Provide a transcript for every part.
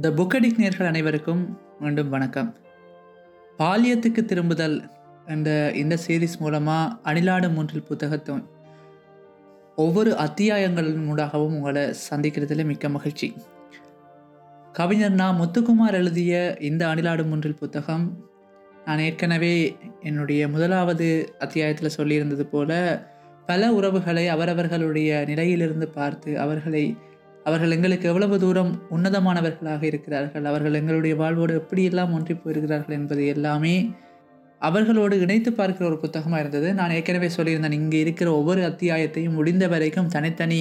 த புக்கடிக் நேர்கள் அனைவருக்கும் மீண்டும் வணக்கம். பாலியத்துக்கு திரும்புதல் என்ற இந்த சீரீஸ் மூலமாக அணிலாடு மூன்றில் புத்தகத்தை ஒவ்வொரு அத்தியாயங்களின் ஊடாகவும் உங்களை சந்திக்கிறதுல மிக்க மகிழ்ச்சி. கவிஞர் நான் முத்துக்குமார் எழுதிய இந்த அணிலாடு மூன்றில் புத்தகம் நான் ஏற்கனவே என்னுடைய முதலாவது அத்தியாயத்தில் சொல்லியிருந்தது போல பல உறவுகளை அவரவர்களுடைய நிலையிலிருந்து பார்த்து அவர்களை அவர்கள் எங்களுக்கு எவ்வளவு தூரம் உன்னதமானவர்களாக இருக்கிறார்கள்? அவர்கள் எங்களுடைய வாழ்வோடு எப்படியெல்லாம் ஒன்றி போயிருக்கிறார்கள் என்பது எல்லாமே அவர்களோடு இணைத்து பார்க்கிற ஒரு புத்தகமாக இருந்தது. நான் ஏற்கனவே சொல்லியிருந்தேன் இங்கே இருக்கிற ஒவ்வொரு அத்தியாயத்தையும் முடிந்த வரைக்கும் தனித்தனி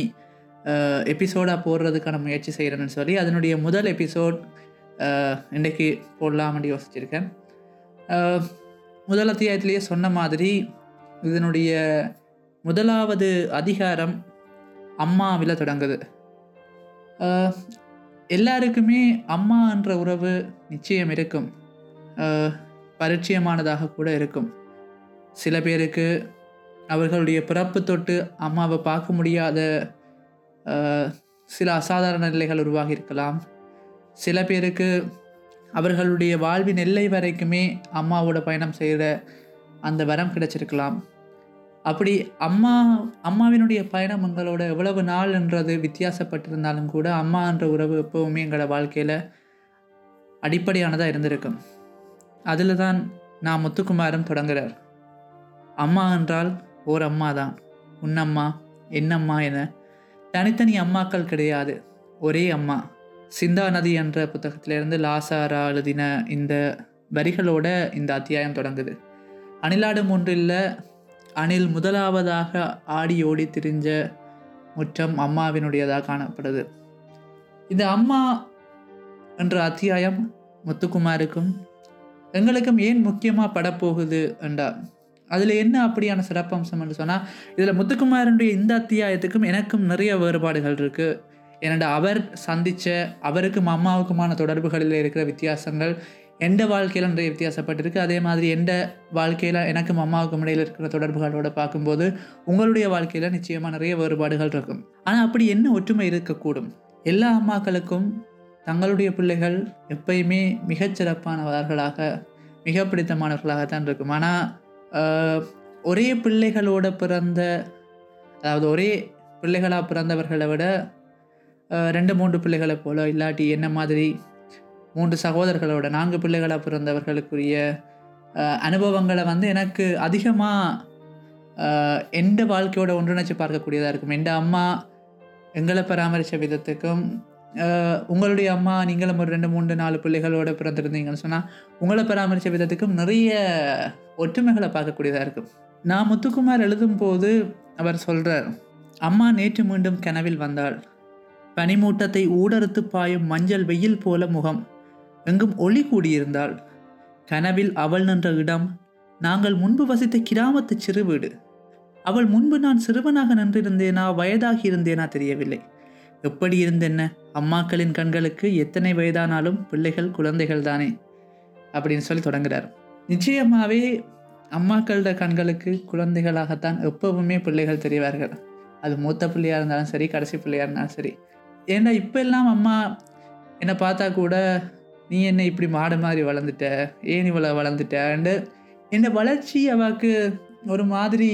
எபிசோடாக போடுறதுக்கான முயற்சி செய்கிறேன்னு சொல்லி அதனுடைய முதல் எபிசோட் இன்றைக்கு போடலாம்னு யோசிச்சிருக்கேன். முதல் அத்தியாயத்திலேயே சொன்ன மாதிரி இதனுடைய முதலாவது அதிகாரம் அம்மாவில் தொடங்குது. எல்லாருக்குமே அம்மா என்ற உறவு நிச்சயம் இருக்கும். பரிச்சயமானதாக கூட இருக்கும். சில பேருக்கு அவர்களுடைய பிறப்பு தொட்டு அம்மாவை பார்க்க முடியாத சில அசாதாரண நிலைகள் உருவாகி இருக்கலாம். சில பேருக்கு அவர்களுடைய வாழ்வின் எல்லை வரைக்குமே அம்மாவோட பயணம் செய்கிற அந்த வரம் கிடைச்சிருக்கலாம். அப்படி அம்மா அம்மாவினுடைய பயணம் எங்களோட எவ்வளவு நாள் என்றது வித்தியாசப்பட்டிருந்தாலும் கூட அம்மா என்ற உறவு எப்போவுமே எங்களோட வாழ்க்கையில் அடிப்படையானதாக இருந்திருக்கும். அதில் தான் நான் முத்துக்குமாரும் தொடங்குகிறார் அம்மா என்றால் ஓர் அம்மா தான் உன்னம்மா என்னம்மா என தனித்தனி அம்மாக்கள் கிடையாது. ஒரே அம்மா. சிந்தா நதி என்ற புத்தகத்திலிருந்து லாசாரா எழுதின இந்த வரிகளோட இந்த அத்தியாயம் தொடங்குது. அணிலாடும் ஒன்றில் அணில் முதலாவதாக ஆடி ஓடி திரிஞ்ச முற்றம் அம்மாவினுடையதாக காணப்படுது. இந்த அம்மா என்ற அத்தியாயம் முத்துக்குமாருக்கும் எங்களுக்கும் ஏன் முக்கியமாக படப்போகுது என்றா அதில் என்ன அப்படியான சிறப்பம்சம் என்று சொன்னால் இதில் முத்துக்குமாரனுடைய இந்த அத்தியாயத்துக்கும் எனக்கும் நிறைய வேறுபாடுகள் இருக்குது ஏனெண்டா அவர் சந்தித்த அவருக்கும் அம்மாவுக்குமான தொடர்புகளில் இருக்கிற வித்தியாசங்கள் எந்த வாழ்க்கையில் நிறைய வித்தியாசப்பட்டிருக்கு? அதே மாதிரி எந்த வாழ்க்கையில் எனக்கும் அம்மாவுக்கும் இடையில் இருக்கிற தொடர்புகளோட பார்க்கும்போது உங்களுடைய வாழ்க்கையில் நிச்சயமாக நிறைய வேறுபாடுகள் இருக்கும். ஆனால் அப்படி என்ன ஒற்றுமை இருக்கக்கூடும்? எல்லா அம்மாக்களுக்கும் தங்களுடைய பிள்ளைகள் எப்பயுமே மிகச்சிறப்பானவர்களாக மிக பிடித்தமானவர்களாக தான் இருக்கும் ஆனால் ஒரே பிள்ளைகளோட பிறந்த அதாவது ஒரே பிள்ளைகளாக பிறந்தவர்களை விட ரெண்டு மூன்று பிள்ளைகளை போல இல்லாட்டி என்ன மாதிரி மூன்று சகோதரர்களோட நான்கு பிள்ளைகளாக பிறந்தவர்களுக்குரிய அனுபவங்களை வந்து எனக்கு அதிகமாக எந்த வாழ்க்கையோட ஒன்றிணைச்சு பார்க்கக்கூடியதாக இருக்கும். எந்த அம்மா எங்களை பராமரித்த விதத்துக்கும் உங்களுடைய அம்மா நீங்களும் ஒரு ரெண்டு மூன்று நாலு பிள்ளைகளோட பிறந்திருந்தீங்கன்னு சொன்னால் உங்களை பராமரித்த விதத்துக்கும் நிறைய ஒற்றுமைகளை பார்க்கக்கூடியதாக இருக்கும். நான் முத்துக்குமார் எழுதும்போது அவர் சொல்கிறார் அம்மா நேற்று மீண்டும் கனவில் வந்தாள். பனிமூட்டத்தை ஊடறுத்து பாயும் மஞ்சள் வெயில் போல முகம். எங்கும் ஒளி கூடியிருந்தாள். கனவில் அவள் நின்ற இடம் நாங்கள் முன்பு வசித்த கிராமத்து சிறு வீடு. அவள் முன்பு நான் சிறுவனாக நின்றிருந்தேனா வயதாகி இருந்தேனா தெரியவில்லை. எப்படி இருந்தென்ன? அம்மாக்களின் கண்களுக்கு எத்தனை வயதானாலும் பிள்ளைகள் குழந்தைகள் தானே அப்படின்னு சொல்லி தொடங்குறார். நிச்சயமாகவே அம்மாக்களோட கண்களுக்கு குழந்தைகளாகத்தான் எப்பவுமே பிள்ளைகள் தெரிவார்கள். அது மூத்த பிள்ளையாக இருந்தாலும் சரி கடைசி பிள்ளையாக இருந்தாலும் சரி. ஏன்னா இப்போ எல்லாம் அம்மா என்னை பார்த்தா கூட நீ என்ன இப்படி மாடு மாதிரி வளர்ந்துட்ட? ஏன் இவ்வளோ அண்டு இந்த வளர்ச்சி அவாக்கு ஒரு மாதிரி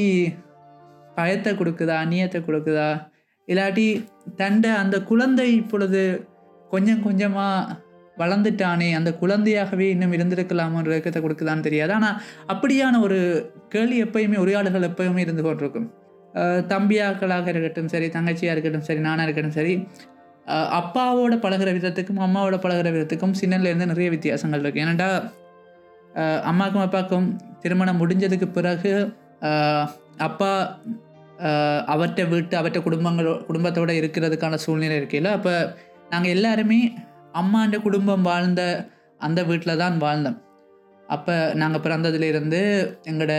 பயத்தை கொடுக்குதா? அந்நியத்தை கொடுக்குதா? இல்லாட்டி தண்டை அந்த குழந்தை இப்பொழுது கொஞ்சம் கொஞ்சமாக வளர்ந்துட்டானே அந்த குழந்தையாகவே இன்னும் இருந்திருக்கலாமன்ற இயக்கத்தை கொடுக்குதான்னு தெரியாது. ஆனால் அப்படியான ஒரு கேள்வி எப்பயுமே உரையாடல்கள் எப்பயுமே இருந்து கொண்டிருக்கும். தம்பியாக்களாக இருக்கட்டும் சரி தங்கச்சியாக இருக்கட்டும் சரி நானாக இருக்கட்டும் சரி அப்பாவோட பழகிற விதத்துக்கும் அம்மாவோட பழகிற விதத்துக்கும் சின்னலேருந்து நிறைய வித்தியாசங்கள் இருக்குது ஏன்னாண்டா அம்மாவுக்கும் அப்பாவுக்கும் திருமணம் முடிஞ்சதுக்கு பிறகு அப்பா அவற்ற வீட்டு அவற்றை குடும்பங்களோ குடும்பத்தோடு இருக்கிறதுக்கான சூழ்நிலை இருக்கையில் அப்போ நாங்கள் எல்லாருமே அம்மாண்ட குடும்பம் வாழ்ந்த அந்த வீட்டில் தான் வாழ்ந்தோம். அப்போ நாங்கள் பிறந்ததுலேருந்து எங்களோட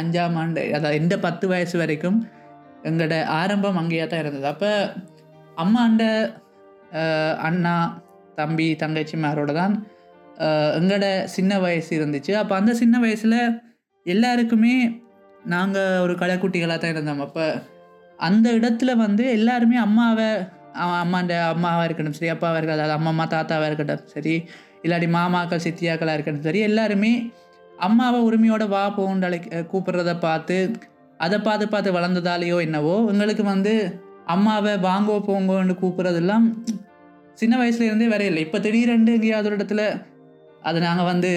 அஞ்சாம் ஆண்டு அதாவது எந்த பத்து வயசு வரைக்கும் எங்களோட ஆரம்பம் அங்கேயே தான் இருந்தது. அப்போ அம்மாண்ட அண்ணா தம்பி தங்கச்சிமாரோட தான் எங்களோட சின்ன வயசு இருந்துச்சு. அப்போ அந்த சின்ன வயசில் எல்லாருக்குமே நாங்கள் ஒரு கடைக்குட்டிகளாக தான் இருந்தோம். அப்போ அந்த இடத்துல வந்து எல்லாருமே அம்மாவை அம்மாண்ட அம்மாவாக இருக்கட்டும் சரி அப்பாவாக இருக்கட்டும் அதாவது அம்மா அம்மா தாத்தாவாக இருக்கட்டும் சரி இல்லாட்டி மாமாக்கள் சித்தியாக்களாக இருக்கட்டும் சரி எல்லாருமே அம்மாவை உரிமையோட வா போன்ற அழைக்க கூப்பிட்றத பார்த்து அதை பார்த்து பார்த்து வளர்ந்ததாலேயோ என்னவோ எங்களுக்கு வந்து அம்மாவை வாங்கோ போங்கோன்னு கூப்பிட்றதெல்லாம் சின்ன வயசுல இருந்தே வேற இல்லை. இப்போ திடீரெண்டு எங்கேயாவது ஒரு இடத்துல அது நாங்கள் வந்து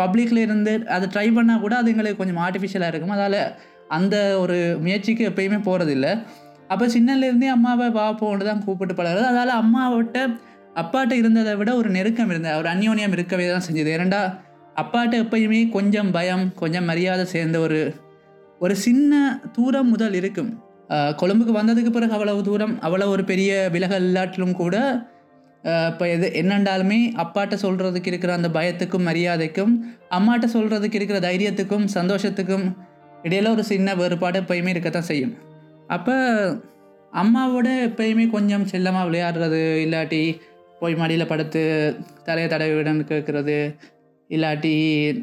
பப்ளிக்ல இருந்து அதை ட்ரை பண்ணால் கூட அது எங்களுக்கு கொஞ்சம் ஆர்டிஃபிஷியலாக இருக்கும். அதால் அந்த ஒரு முயற்சிக்கு எப்பயுமே போகிறதில்ல அப்போ சின்னலேருந்தே அம்மாவை வா போன்னு தான் கூப்பிட்டு பழகிறது. அதால் அம்மாவிட்ட அப்பாட்ட இருந்ததை விட ஒரு நெருக்கம் இருந்தது. ஒரு அந்யோன்யம் இருக்கவே தான் செஞ்சது. ஏனண்டா அப்பாட்ட எப்பயுமே கொஞ்சம் பயம் கொஞ்சம் மரியாதை சேர்ந்த ஒரு ஒரு சின்ன தூரம் முதல் இருக்கும். கொழும்புக்கு வந்ததுக்கு பிறகு அவ்வளவு தூரம் அவ்வளோ ஒரு பெரிய விலகல் இல்லாட்டிலும் கூட இப்போ எது என்னண்டாலுமே அப்பாட்ட சொல்கிறதுக்கு இருக்கிற அந்த பயத்துக்கும் மரியாதைக்கும் அம்மாட்ட சொல்கிறதுக்கு இருக்கிற தைரியத்துக்கும் சந்தோஷத்துக்கும் இடையில ஒரு சின்ன வேறுபாடு எப்பயுமே இருக்கத்தான் செய்யும். அப்போ அம்மாவோட எப்பயுமே கொஞ்சம் செல்லமாக விளையாடுறது இல்லாட்டி போய் மடியில் படுத்து தலையை தடவி விடன்னு கேட்குறது இல்லாட்டி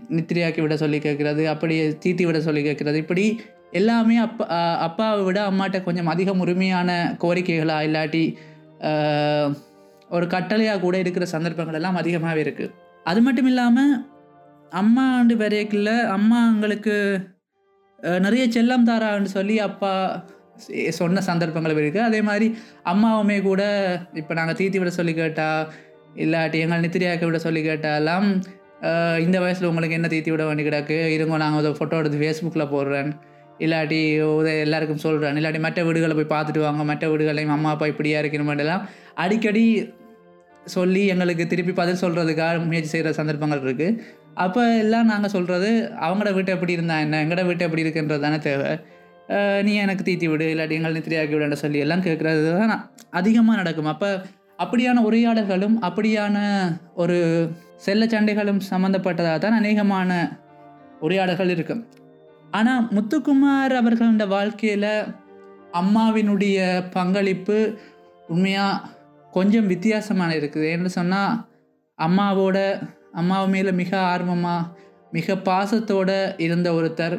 நித்திரியாக்கி விட சொல்லி கேட்குறது அப்படி தீத்தி விட சொல்லி கேட்குறது இப்படி எல்லாமே அப்பா அப்பாவை விட அம்மாட்ட கொஞ்சம் அதிகம் உரிமையான கோரிக்கைகளாக இல்லாட்டி ஒரு கட்டளையாக கூட இருக்கிற சந்தர்ப்பங்கள் எல்லாம் அதிகமாகவே இருக்குது அது மட்டும் இல்லாமல் அம்மாண்டு வரைக்குள்ள அம்மா எங்களுக்கு நிறைய செல்லம் தாரான்னு சொல்லி அப்பா சொன்ன சந்தர்ப்பங்கள் இருக்குது அதே மாதிரி அம்மாவுமே கூட இப்போ நாங்கள் தீத்தி விட சொல்லி கேட்டால் இல்லாட்டி எங்கள் நித்திரியாக்க விட சொல்லி கேட்டாலாம் இந்த வயசில் உங்களுக்கு என்ன தீத்தி விட வேண்டி கிடக்கு? இருங்க நாங்கள் ஒரு ஃபோட்டோ எடுத்து ஃபேஸ்புக்கில் போடுறேன். இல்லாட்டி எல்லாருக்கும் சொல்கிறேன் இல்லாட்டி மற்ற வீடுகளை போய் பார்த்துட்டு வாங்க மற்ற வீடுகளையும் அம்மா அப்பா இப்படியா இருக்கணுமெல்லாம் அடிக்கடி சொல்லி எங்களுக்கு திருப்பி பதில் சொல்கிறதுக்காக முயற்சி செய்கிற சந்தர்ப்பங்கள் இருக்குது அப்போ எல்லாம் நாங்கள் சொல்கிறது அவங்களோட வீட்டை எப்படி இருந்தா என்ன எங்களோட வீட்டை எப்படி இருக்குன்றது தானே தேவை. நீ எனக்கு தீத்தி விடு இல்லாட்டி எங்களை நித்திரியாக்கி விடுன்ற சொல்லி எல்லாம் கேட்குறது தான் அதிகமாக நடக்கும். அப்போ அப்படியான உரையாடல்களும் அப்படியான ஒரு செல்ல சண்டைகளும் சம்மந்தப்பட்டதாக தான் அநேகமான உரையாடல்கள் இருக்கும். ஆனால் முத்துக்குமார் அவர்களோட வாழ்க்கையில் அம்மாவினுடைய பங்களிப்பு உண்மையாக கொஞ்சம் வித்தியாசமான இருக்குது. ஏன்னு சொன்னால் அம்மாவோட அம்மாவு மேலே மிக ஆர்வமாக மிக பாசத்தோடு இருந்த ஒருத்தர்.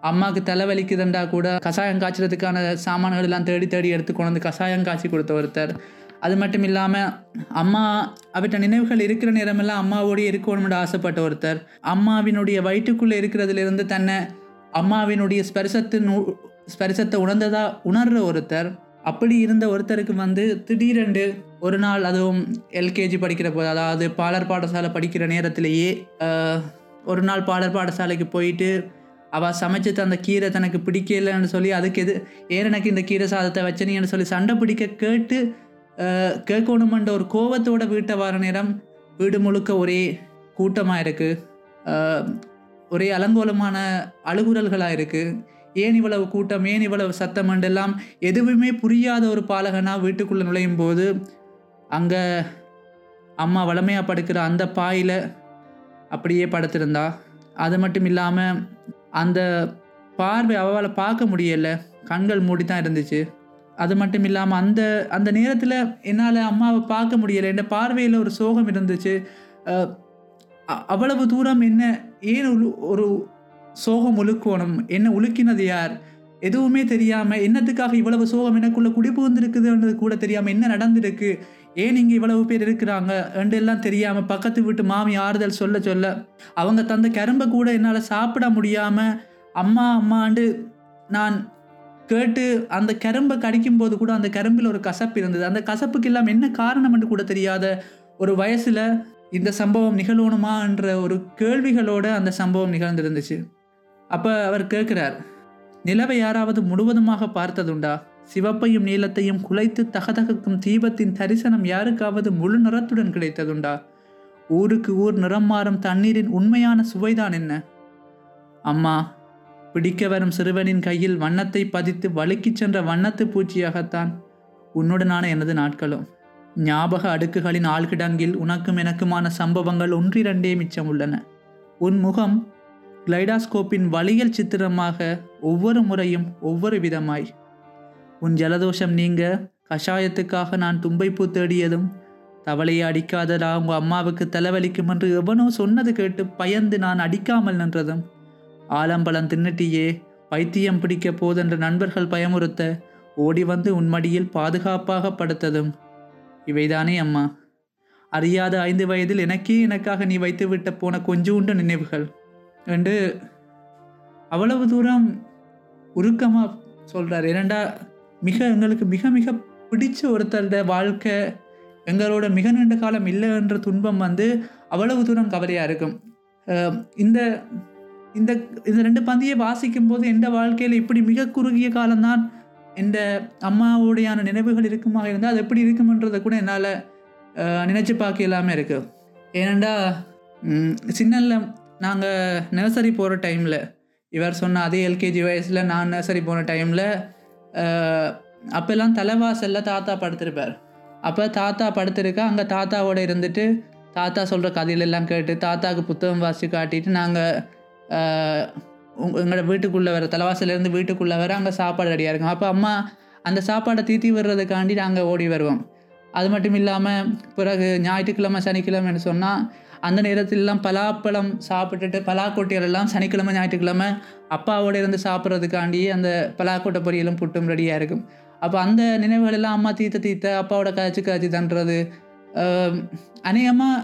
அம்மாவுக்கு தலைவலிக்குதுண்டா கூட கஷாயம் காய்ச்சறதுக்கான சாமான்கள் எல்லாம் தேடி தேடி எடுத்து கொண்டு வந்து கஷாயம் காய்ச்சி கொடுத்த ஒருத்தர். அது மட்டும் இல்லாமல் அம்மா அவற்ற நினைவுகள் இருக்கிற நேரமெல்லாம் அம்மாவோடய இருக்கணும்னு ஆசைப்பட்ட ஒருத்தர். அம்மாவினுடைய வயிற்றுக்குள்ளே இருக்கிறதுலேருந்து தன்னை அம்மாவினுடைய ஸ்பரிசத்தின் ஸ்பரிசத்தை உணர்ந்ததா உணர்ற ஒருத்தர் அப்படி இருந்த ஒருத்தருக்கு வந்து திடீரென்று ஒரு நாள் அதுவும் எல்கேஜி படிக்கிற போது அதாவது பாலர் பாடசாலை படிக்கிற நேரத்திலேயே ஒரு நாள் பாலர் பாடசாலைக்கு போயிட்டு அவள் சமைச்சு தந்த கீரை தனக்கு பிடிக்கலன்னு சொல்லி அதுக்கு எது ஏன் எனக்கு இந்த கீரை சாதத்தை வச்சனீங்கன்னு சொல்லி சண்டை பிடிக்க கேட்டு கேட்கணுமென்ற ஒரு கோவத்தோட வீட்டை வர நேரம் வீடு முழுக்க ஒரே கூட்டமாக இருக்குது ஒரே அலங்கோலமான அழுகுரல்களாக இருக்குது ஏன் இவ்வளவு கூட்டம் ஏன் இவ்வளவு சத்தம் எல்லாம் எதுவுமே புரியாத ஒரு பாலகனாக வீட்டுக்குள்ளே நுழையும் போது அங்கே அம்மா வளமையாக படுக்கிற அந்த பாயில் அப்படியே படுத்திருந்தா. அது மட்டும் இல்லாமல் அந்த பார்வை அவளால் பார்க்க முடியல. கண்கள் மூடி தான் இருந்துச்சு. அது மட்டும் இல்லாமல் அந்த அந்த நேரத்தில் என்னால் அம்மாவை பார்க்க முடியலை. என் பார்வையில் ஒரு சோகம் இருந்துச்சு. அ- அவ்வளவு தூரம் என்ன ஏன் உழு ஒரு சோகம் உலுக்கணும்? என்ன உலுக்கினது யார்? எதுவுமே தெரியாமல் என்னத்துக்காக இவ்வளவு சோகம் எனக்குள்ள குடிபுகுந்திருக்குதுன்றது கூட தெரியாமல் என்ன நடந்திருக்கு? ஏன் இங்கே இவ்வளவு பேர் இருக்கிறாங்க? என்று எல்லாம் தெரியாமல் பக்கத்து வீட்டு மாமி ஆறுதல் சொல்ல சொல்ல அவங்க தந்த கரும்பை கூட என்னால் சாப்பிட முடியாமல் அம்மா அம்மாண்டு நான் கேட்டு அந்த கரும்பை கடிக்கும் போது கூட அந்த கரும்பில் ஒரு கசப்பு இருந்தது. அந்த கசப்புக்கு எல்லாம் என்ன காரணம் என்று கூட தெரியாத ஒரு வயசில் இந்த சம்பவம் நிகழணுமா என்ற ஒரு கேள்விகளோட அந்த சம்பவம் நிகழ்ந்திருந்துச்சு. அப்போ அவர் கேட்குறார் நிலவை யாராவது முழுவதுமாக பார்த்ததுண்டா? சிவப்பையும் நீளத்தையும் குலைத்து தகதகக்கும் தீபத்தின் தரிசனம் யாருக்காவது முழு நிறத்துடன் கிடைத்ததுண்டா? ஊருக்கு ஊர் நிறம் மாறும் தண்ணீரின் உண்மையான சுவைதான் என்ன? அம்மா பிடிக்க வரும் சிறுவனின் கையில் வண்ணத்தை பதித்து வழுக்கிச் சென்ற வண்ணத்து பூச்சியாகத்தான். உன்னுடனான எனது நாட்களும். ஞாபக அடுக்குகளின் ஆழ்கிடங்கில் உனக்கும் எனக்குமான சம்பவங்கள் ஒன்றிரண்டே மிச்சம் உள்ளன உன் முகம் கிளைடாஸ்கோப்பின் வலியல் சித்திரமாக ஒவ்வொரு முறையும் ஒவ்வொரு விதமாய். உன் ஜலதோஷம் நீங்க கஷாயத்துக்காக நான் தும்பைப்பூ தேடியதும் தவளையை அடிக்காதடா உங்கள் அம்மாவுக்கு தலைவலிக்கும் என்று எவனோ சொன்னது கேட்டு பயந்து நான் அடிக்காமல் நின்றதும் ஆலம்பழம் தின்னுட்டியே பைத்தியம் பிடிக்க போதென்ற நண்பர்கள் பயமுறுத்த ஓடி வந்து உன் மடியில் பாதுகாப்பாக படுத்ததும் இவைதானே அம்மா. அறியாத ஐந்து வயதில் எனக்கே எனக்காக நீ வைத்துவிட்ட போன கொஞ்சூண்டு நினைவுகள். என்று அவ்வளவு தூரம் உருக்கமாக சொல்கிறார் ஏனண்டா மிக எங்களுக்கு மிக மிக பிடிச்ச ஒருத்தரோட வாழ்க்கை எங்களோட மிக நீண்ட காலம் இல்லை என்ற துன்பம் வந்து அவ்வளவு தூரம் கவலையாக இருக்கும். இந்த இந்த இந்த ரெண்டு பந்தியை வாசிக்கும் போது எந்த வாழ்க்கையில் இப்படி மிக குறுகிய காலம்தான் இந்த அம்மாவுடையான நினைவுகள் இருக்குமாக இருந்தால் அது எப்படி இருக்குமன்றதை கூட என்னால் நினச்சி பார்க்க இல்லாமல் இருக்குது ஏனெண்டா சின்னல்ல நாங்கள் நர்சரி போகிற டைமில் இவர் சொன்ன அதே எல்கேஜி வயசில் நான் நர்சரி போன டைமில் அப்போல்லாம் தலைவாசலில் தாத்தா படுத்திருப்பார். அப்போ தாத்தா படுத்திருக்கா அங்கே தாத்தாவோட இருந்துட்டு தாத்தா சொல்கிற கதையிலெல்லாம் கேட்டு தாத்தாவுக்கு புத்தகம் வாசி காட்டிட்டு நாங்கள் எங்களோட வீட்டுக்குள்ளே வர தலைவாசலேருந்து வீட்டுக்குள்ளே வர அங்கே சாப்பாடு ரெடியாக இருக்கும். அப்போ அம்மா அந்த சாப்பாடை தீத்தி விடுறதுக்காண்டி நாங்கள் ஓடி வருவோம். அது மட்டும் இல்லாமல் பிறகு ஞாயிற்றுக்கிழமை சனிக்கிழமைன்னு சொன்னால் அந்த நேரத்திலலாம் பலாப்பழம் சாப்பிட்டுட்டு பலாக்கொட்டைகள் எல்லாம் சனிக்கிழமை ஞாயிற்றுக்கிழமை அப்பாவோட இருந்து சாப்பிட்றதுக்காண்டி அந்த பலாக்கொட்டை பொரியலும் புட்டும் ரெடியாக இருக்கும். அப்போ அந்த நினைவுகள் எல்லாம் அம்மா தீத்த தீத்த அப்பாவோட காய்ச்சி காய்ச்சி தண்டுறது அநேகமாக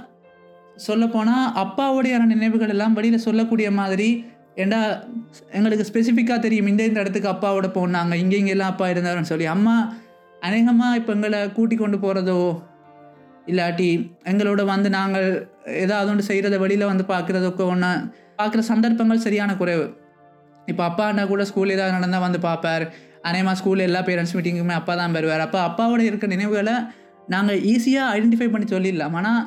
சொல்லப்போனால் அப்பாவோடையான நினைவுகள் எல்லாம் வெளியில் சொல்லக்கூடிய மாதிரி ஏண்டா எங்களுக்கு ஸ்பெசிஃபிக்காக தெரியும் இந்த இந்த இடத்துக்கு அப்பாவோட போனாங்க இங்கே இங்கெல்லாம் அப்பா இருந்தாருன்னு சொல்லி. அம்மா அநேகமாக இப்போ எங்களை கூட்டி கொண்டு போகிறதோ இல்லாட்டி எங்களோட வந்து நாங்கள் ஏதாவது ஒன்று செய்கிறத வெளியில் வந்து பார்க்குறதுக்கு ஒன்று பார்க்குற சந்தர்ப்பங்கள் சரியான குறைவு. இப்போ அப்பான்னா கூட ஸ்கூல் ஏதாவது நடந்தால் வந்து பார்ப்பார். அநேகமாக ஸ்கூலில் எல்லா பேரண்ட்ஸ் மீட்டிங்குமே அப்பா தான் வருவார். அப்போ அப்பாவோட இருக்க நினைவுகளை நாங்கள் ஈஸியாக ஐடென்டிஃபை பண்ணி சொல்லிடலாம். ஆனால்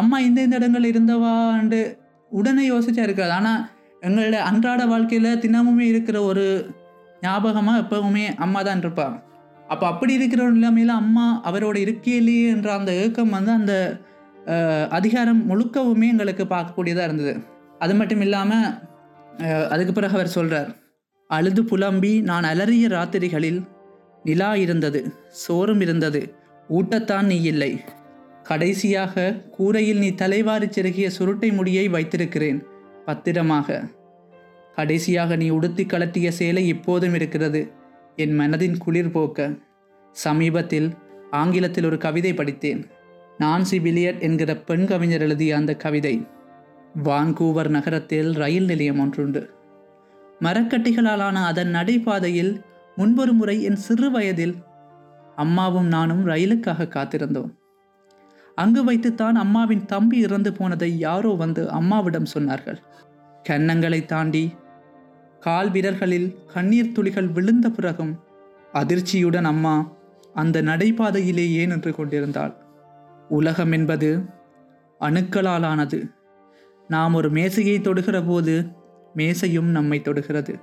அம்மா இந்த இந்த இடங்கள் இருந்தவாண்டு உடனே யோசிச்சா இருக்காது. ஆனால் எங்களோட அன்றாட வாழ்க்கையில் தினமுமே இருக்கிற ஒரு ஞாபகமாக எப்பவுமே அம்மா தான் இருப்பாள் அப்போ அப்படி இருக்கிற நிலைமையில் அம்மா அவரோட இருக்கையிலேயே என்ற அந்த ஏக்கம் வந்து அந்த அதிகாரம் முழுக்கவுமே எங்களுக்கு பார்க்கக்கூடியதாக இருந்தது. அது மட்டும் இல்லாமல் அதுக்கு பிறகு அவர் சொல்கிறார் அழுது புலம்பி நான் அலறிய ராத்திரிகளில் நிலா இருந்தது சோறும் இருந்தது ஊட்டத்தான் நீ இல்லை. கடைசியாக கூரையில் நீ தலைவாரிச் செருகிய சுருட்டை முடியை வைத்திருக்கிறேன். பத்திரமாக. கடைசியாக நீ உடுத்தி கலட்டிய சேலை இப்போதும் இருக்கிறது. என் மனதின் குளிர் போக்க. சமீபத்தில் ஆங்கிலத்தில் ஒரு கவிதை படித்தேன். நான்சி வில்லியட் என்கிற பெண் கவிஞர் எழுதிய அந்த கவிதை. வான்கூவர் நகரத்தில் ரயில் நிலையம் ஒன்றுண்டு. மரக்கட்டிகளாலான அதன் நடைபாதையில் முன்பொரு முறை என் சிறு வயதில் அம்மாவும் நானும் ரயிலுக்காக காத்திருந்தோம். அங்கு வைத்துத்தான் அம்மாவின் தம்பி இறந்து போனதை யாரோ வந்து அம்மாவிடம் சொன்னார்கள். கன்னங்களை தாண்டி கால் விரல்களில் கண்ணீர் துளிகள் விழுந்த பிறகும் அதிர்ச்சியுடன் அம்மா அந்த நடைபாதையிலேயே நின்று கொண்டிருந்தாள். உலகம் என்பது அணுக்களாலானது. நாம் ஒரு மேசையை தொடுகிற போது மேசையும் நம்மை தொடுகிறது.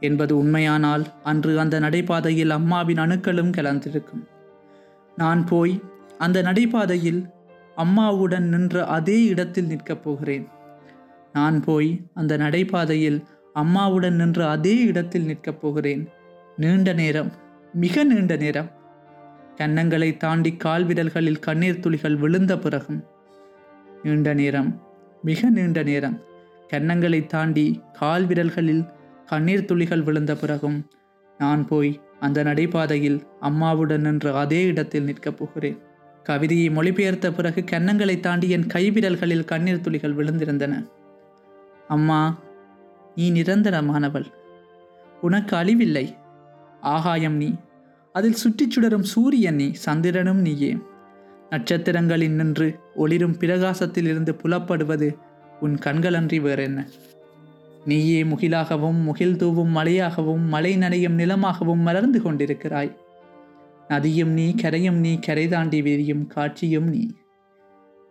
என்பது உண்மையானால் அன்று அந்த நடைபாதையில் அம்மாவின் அணுக்களும் கலந்திருக்கும். நான் போய் அந்த நடைபாதையில் அம்மாவுடன் நின்ற அதே இடத்தில் நிற்கப் போகிறேன். நான் போய் அந்த நடைபாதையில் அம்மாவுடன் நின்ற அதே இடத்தில் நிற்கப் போகிறேன். நீண்ட நேரம் மிக நீண்ட நேரம். கன்னங்களை தாண்டி கால்விரல்களில் கண்ணீர் துளிகள் விழுந்த பிறகும். நீண்ட நேரம் மிக நீண்ட நேரம். கன்னங்களை தாண்டி கால்விரல்களில் கண்ணீர் துளிகள் விழுந்த பிறகும் நான் போய் அந்த நடைபாதையில் அம்மாவுடன் நின்ற அதே இடத்தில் நிற்கப் போகிறேன். கவிதையை மொழிபெயர்த்த பிறகு கன்னங்களை தாண்டி என் கைவிரல்களில் கண்ணீர் துளிகள் விழுந்திருந்தன. அம்மா நீ நிரந்தரமானவள். உனக்கு அழிவில்லை. ஆகாயம் நீ. அதில் சுற்றிச் சுடரும் சூரியன் நீ. சந்திரனும் நீயே. நட்சத்திரங்களில் நின்று ஒளிரும் பிரகாசத்தில் இருந்து புலப்படுவது உன் கண்களன்றி வேறென்ன? நீயே முகிலாகவும் முகில் தூவும் மலையாகவும் மலை நனையும் நிலமாகவும் மலர்ந்து கொண்டிருக்கிறாய். நதியும் நீ கரையும் நீ கரை தாண்டி விரியும் காட்சியும் நீ.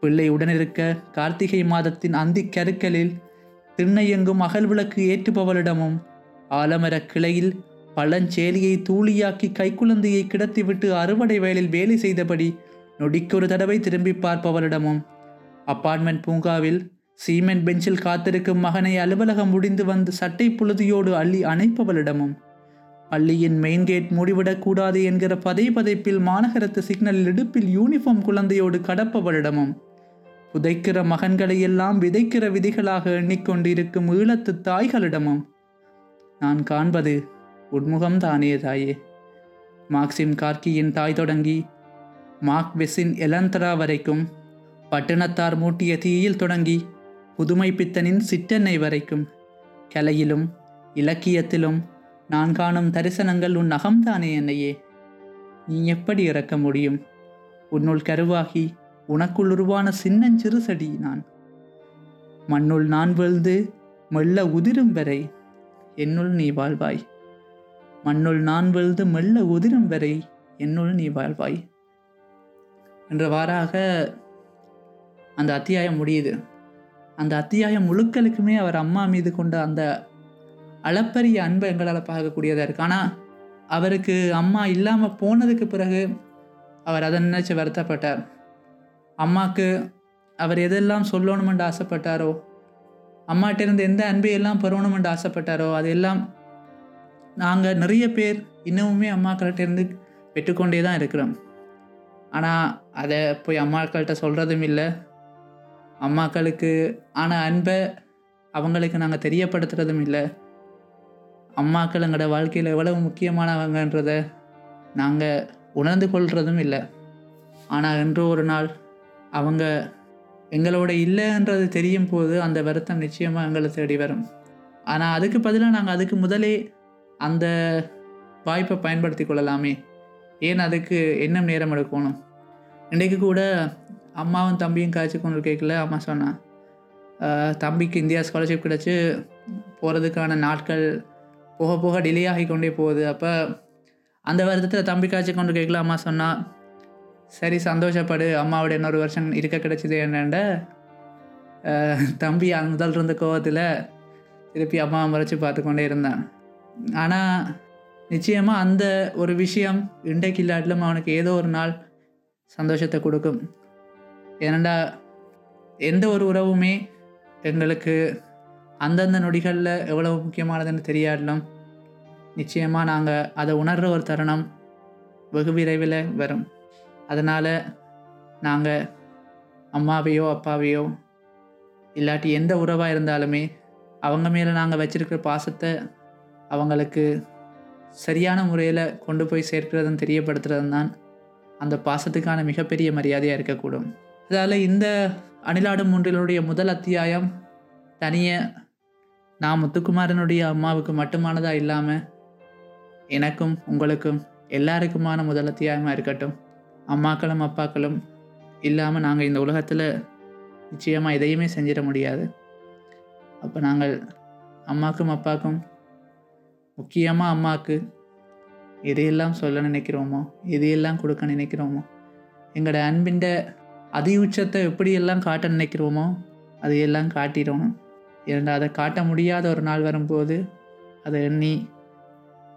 பிள்ளை உடனிருக்க கார்த்திகை மாதத்தின் அந்திக் கருக்களில் திண்ணையெங்கும் அகல் விளக்கு ஏற்றுபவளிடமும் ஆலமரக் கிளையில் பழஞ்சேலியை தூளியாக்கி கைக்குழந்தையை கிடத்திவிட்டு அறுவடை வயலில் வேலை செய்தபடி நொடிக்கொரு தடவை திரும்பி பார்ப்பவளிடமும் அப்பார்ட்மெண்ட் பூங்காவில் சீமெண்ட் பெஞ்சில் காத்திருக்கும் மகனை அலுவலகம் முடிந்து வந்து சட்டை புழுதியோடு அள்ளி அணைப்பவளிடமும் பள்ளியின் மெயின் கேட் மூடிவிடக்கூடாது என்கிற பதை பதைப்பில் மாநகரத்து சிக்னலில் இடுப்பில் யூனிஃபார்ம் குழந்தையோடு கடப்பவளிடமும் புதைக்கிற மகன்களை எல்லாம் விதைக்கிற விதிகளாக எண்ணிக்கொண்டிருக்கும் ஈழத்து தாய்களிடமும். நான் காண்பது உன்முகம் தானே தாயே. மார்க்சிம் கார்கியின் தாய் தொடங்கி மார்க் வெஸின் எலந்தரா வரைக்கும் பட்டணத்தார் மூட்டிய தீயில் தொடங்கி புதுமை பித்தனின் சிற்றெண்ணெய் வரைக்கும் கலையிலும் இலக்கியத்திலும் நான் காணும் தரிசனங்கள் உன் அகம்தானே என்னையே. நீ எப்படி இறக்க முடியும்? உன்னுள் கருவாகி உனக்குள் உருவான சின்னஞ்சிறு செடி நான். மண்ணுள் நான் விழுந்து மெல்ல உதிரும் வரை என்னுள் நீ வாழ்வாய். மண்ணுள் நான் விழுந்து மெல்ல உதிரும் வரை என்னுள் நீ வாழ்வாய். என்றவாறாக அந்த அத்தியாயம் முடியுது. அந்த அத்தியாயம் முழுக்களுக்குமே அவர் அம்மா மீது கொண்ட அந்த அளப்பரிய அன்பை எங்களால் பார்க்கக்கூடியதாக இருக்கு. ஆனால் அவருக்கு அம்மா இல்லாமல் போனதுக்கு பிறகு அவர் அதை நினைச்சு வருத்தப்பட்டார். அம்மாவுக்கு அவர் எதெல்லாம் சொல்லணுமென்று ஆசைப்பட்டாரோ அம்மாட்டிருந்து எந்த அன்பையெல்லாம் பெறணுமென்று ஆசைப்பட்டாரோ அதெல்லாம் நாங்கள் நிறைய பேர் இன்னமுமே அம்மாக்கள்கிட்டருந்து பெற்றுக்கொண்டே தான் இருக்கிறோம். ஆனால் அதை போய் அம்மாக்கள்கிட்ட சொல்கிறதும் இல்லை. அம்மாக்களுக்கு ஆன அன்பை அவங்களுக்கு நாங்கள் தெரியப்படுத்துறதும் இல்லை. அம்மாக்கள் எங்களோட வாழ்க்கையில் எவ்வளவு முக்கியமானவங்கன்றதை நாங்கள் உணர்ந்து கொள்கிறதும் இல்லை. ஆனால் என்று ஒரு நாள் அவங்க எங்களோட இல்லைன்றது தெரியும் போது அந்த வருத்தம் நிச்சயமாக எங்களை தேடி வரும். ஆனால் அதுக்கு பதிலாக நாங்கள் அதுக்கு முதலே அந்த வாய்ப்பை பயன்படுத்தி கொள்ளலாமே. ஏன் அதுக்கு என்ன நேரம் எடுக்கணும்? இன்றைக்கு கூட அம்மாவும் தம்பியும் காய்ச்சி கொண்டு கேட்கல அம்மா சொன்னான் தம்பிக்கு இந்தியா ஸ்காலர்ஷிப் கிடச்சி போகிறதுக்கான நாட்கள் போக போக டிலே ஆகி கொண்டே போகுது. அப்போ அந்த வருத்தத்தில் தம்பி காய்ச்சி கொண்டு கேட்கல. அம்மா சொன்னால் சரி சந்தோஷப்படு. அம்மாவோட இன்னொரு வருஷம் இருக்க கிடைச்சிது என்னண்ட? தம்பி அந்த முதல் இருந்த கோவத்தில் திருப்பி அம்மாவை முறைச்சி பார்த்து கொண்டே இருந்தான். ஆனால் நிச்சயமாக அந்த ஒரு விஷயம் இன்றைக்கு இல்லாட்டிலும் அவனுக்கு ஏதோ ஒரு நாள் சந்தோஷத்தை கொடுக்கும். ஏனண்டா எந்த ஒரு உறவுமே எங்களுக்கு அந்தந்த நொடிகளில் எவ்வளவு முக்கியமானதுன்னு தெரியாட்டிலும் நிச்சயமாக நாங்கள் அதை உணர்கிற ஒரு தருணம் வெகு விரைவில் வரும். அதனால் நாங்கள் அம்மாவையோ அப்பாவையோ இல்லாட்டி எந்த உறவாக இருந்தாலுமே அவங்க மேலே நாங்கள் வச்சுருக்கிற பாசத்தை அவங்களுக்கு சரியான முறையில் கொண்டு போய் சேர்க்கிறதும் தெரியப்படுத்துறதும் தான் அந்த பாசத்துக்கான மிகப்பெரிய மரியாதையாக இருக்கக்கூடும். அதால் இந்த அணிலாடும் மூன்றிலுடைய முதல் அத்தியாயம் தனிய நான் முத்துக்குமாரனுடைய அம்மாவுக்கு மட்டுமானதாக இல்லாமல் எனக்கும் உங்களுக்கும் எல்லாருக்குமான முதல் அத்தியாயமாக இருக்கட்டும். அம்மாக்களும் அப்பாக்களும் இல்லாமல் நாங்கள் இந்த உலகத்தில் நிச்சயமாக எதையுமே செஞ்சிட முடியாது. அப்போ நாங்கள் அம்மாக்கும் அப்பாக்கும் முக்கியமாக அம்மாவுக்கு எதையெல்லாம் சொல்ல நினைக்கிறோமோ எதையெல்லாம் கொடுக்க நினைக்கிறோமோ எங்களோட அன்பின் அதி உச்சத்தை எப்படியெல்லாம் காட்ட நினைக்கிறோமோ அதையெல்லாம் காட்டிடணும் இருந்தால் அதை காட்ட முடியாத ஒரு நாள் வரும்போது அதை எண்ணி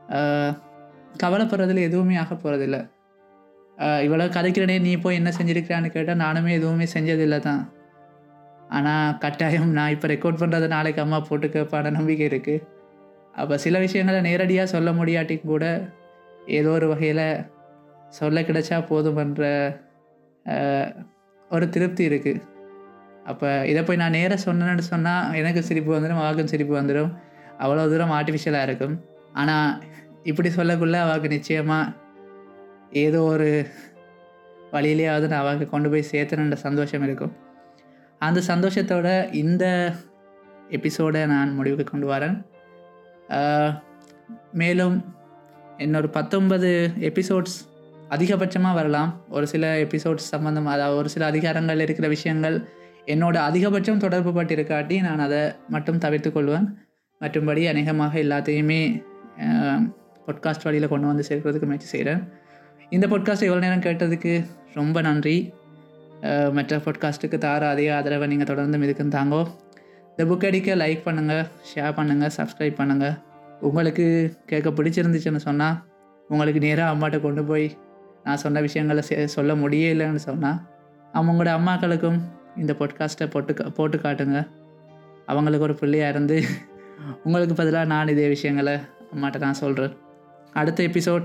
கவலைப்படுறதில் கவலைப்படுறதுல எதுவுமே ஆக போகிறதில்ல இவ்வளோ கதைக்கிறனே நீ போய் என்ன செஞ்சுருக்கிறான்னு கேட்டால் நானுமே எதுவுமே செஞ்சதில்லை தான். ஆனால் கட்டாயம் நான் இப்போ ரெக்கார்ட் பண்ணுறதை நாளைக்கு அம்மா போட்டு கேட்பான நம்பிக்கை இருக்குது அப்போ சில விஷயங்களை நேரடியாக சொல்ல முடியாட்டியும் கூட ஏதோ ஒரு வகையில் சொல்ல கிடைச்சா போதுமன்ற பண்ணுற ஒரு திருப்தி இருக்குது அப்போ இதை போய் நான் நேராக சொன்னேன்னு சொன்னால் எனக்கு சிரிப்பு வந்துடும் அவளுக்கும் சிரிப்பு வந்துடும் அவ்வளோ தூரம் ஆர்டிஃபிஷியலாக இருக்கும். ஆனால் இப்படி சொல்லக்குள்ள அவளுக்கு நிச்சயமாக ஏதோ ஒரு வழியிலேயாவது நான் அவளுக்கு கொண்டு போய் சேர்த்தணுன்ற சந்தோஷம் இருக்கும். அந்த சந்தோஷத்தோட இந்த எபிசோடை நான் முடிவுக்கு கொண்டு வரேன். மேலும் இன்னொரு பத்தொன்பது எபிசோட்ஸ் அதிகபட்சமாக வரலாம். ஒரு சில எபிசோட்ஸ் சம்மந்தம் அதாவது ஒரு சில அதிகாரங்கள் இருக்கிற விஷயங்கள் என்னோட அதிகபட்சம் தொடர்பு பட்டிருக்காட்டி நான் அதை மட்டும் தவிர்த்து கொள்வேன் மற்றும்படி அநேகமாக எல்லாத்தையுமே பொட்காஸ்ட் வழியில் கொண்டு வந்து சேர்க்கிறதுக்கு முயற்சி செய்கிறேன். இந்த பொட்காஸ்ட் இவ்வளோ நேரம் கேட்டதுக்கு ரொம்ப நன்றி. மற்ற பொட்காஸ்ட்டுக்கு தார அதே ஆதரவை நீங்கள் தொடர்ந்து இதுக்கும் தாங்கோ. இந்த புக் அடிக்க லைக் பண்ணுங்கள் ஷேர் பண்ணுங்கள் சப்ஸ்கிரைப் பண்ணுங்கள் உங்களுக்கு கேட்க பிடிச்சிருந்துச்சுன்னு சொன்னால் உங்களுக்கு நேராக அம்மாட்ட கொண்டு போய் நான் சொன்ன விஷயங்களை செ- சொல்ல முடியலைன்னு சொன்னால் அவங்களோட அம்மாக்களுக்கும் இந்த பாட்காஸ்ட்டை போட்டு கா- போட்டு காட்டுங்க. அவங்களுக்கு ஒரு பிள்ளையாக இருந்து உங்களுக்கு பதிலாக நான் இதே விஷயங்களை அம்மாட்ட நான் சொல்கிறேன் அடுத்த எபிசோட்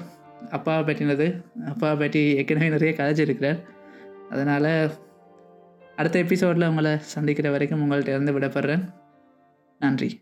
அப்பாவை பற்றினது. அப்பாவை பற்றி ஏற்கனவே நிறைய கதைச்சிருக்கிறார் அதனால் அடுத்த எபிசோடில் உங்களை சந்திக்கிற வரைக்கும் உங்கள்கிட்ட இருந்து விடப்படுறேன் நன்றி.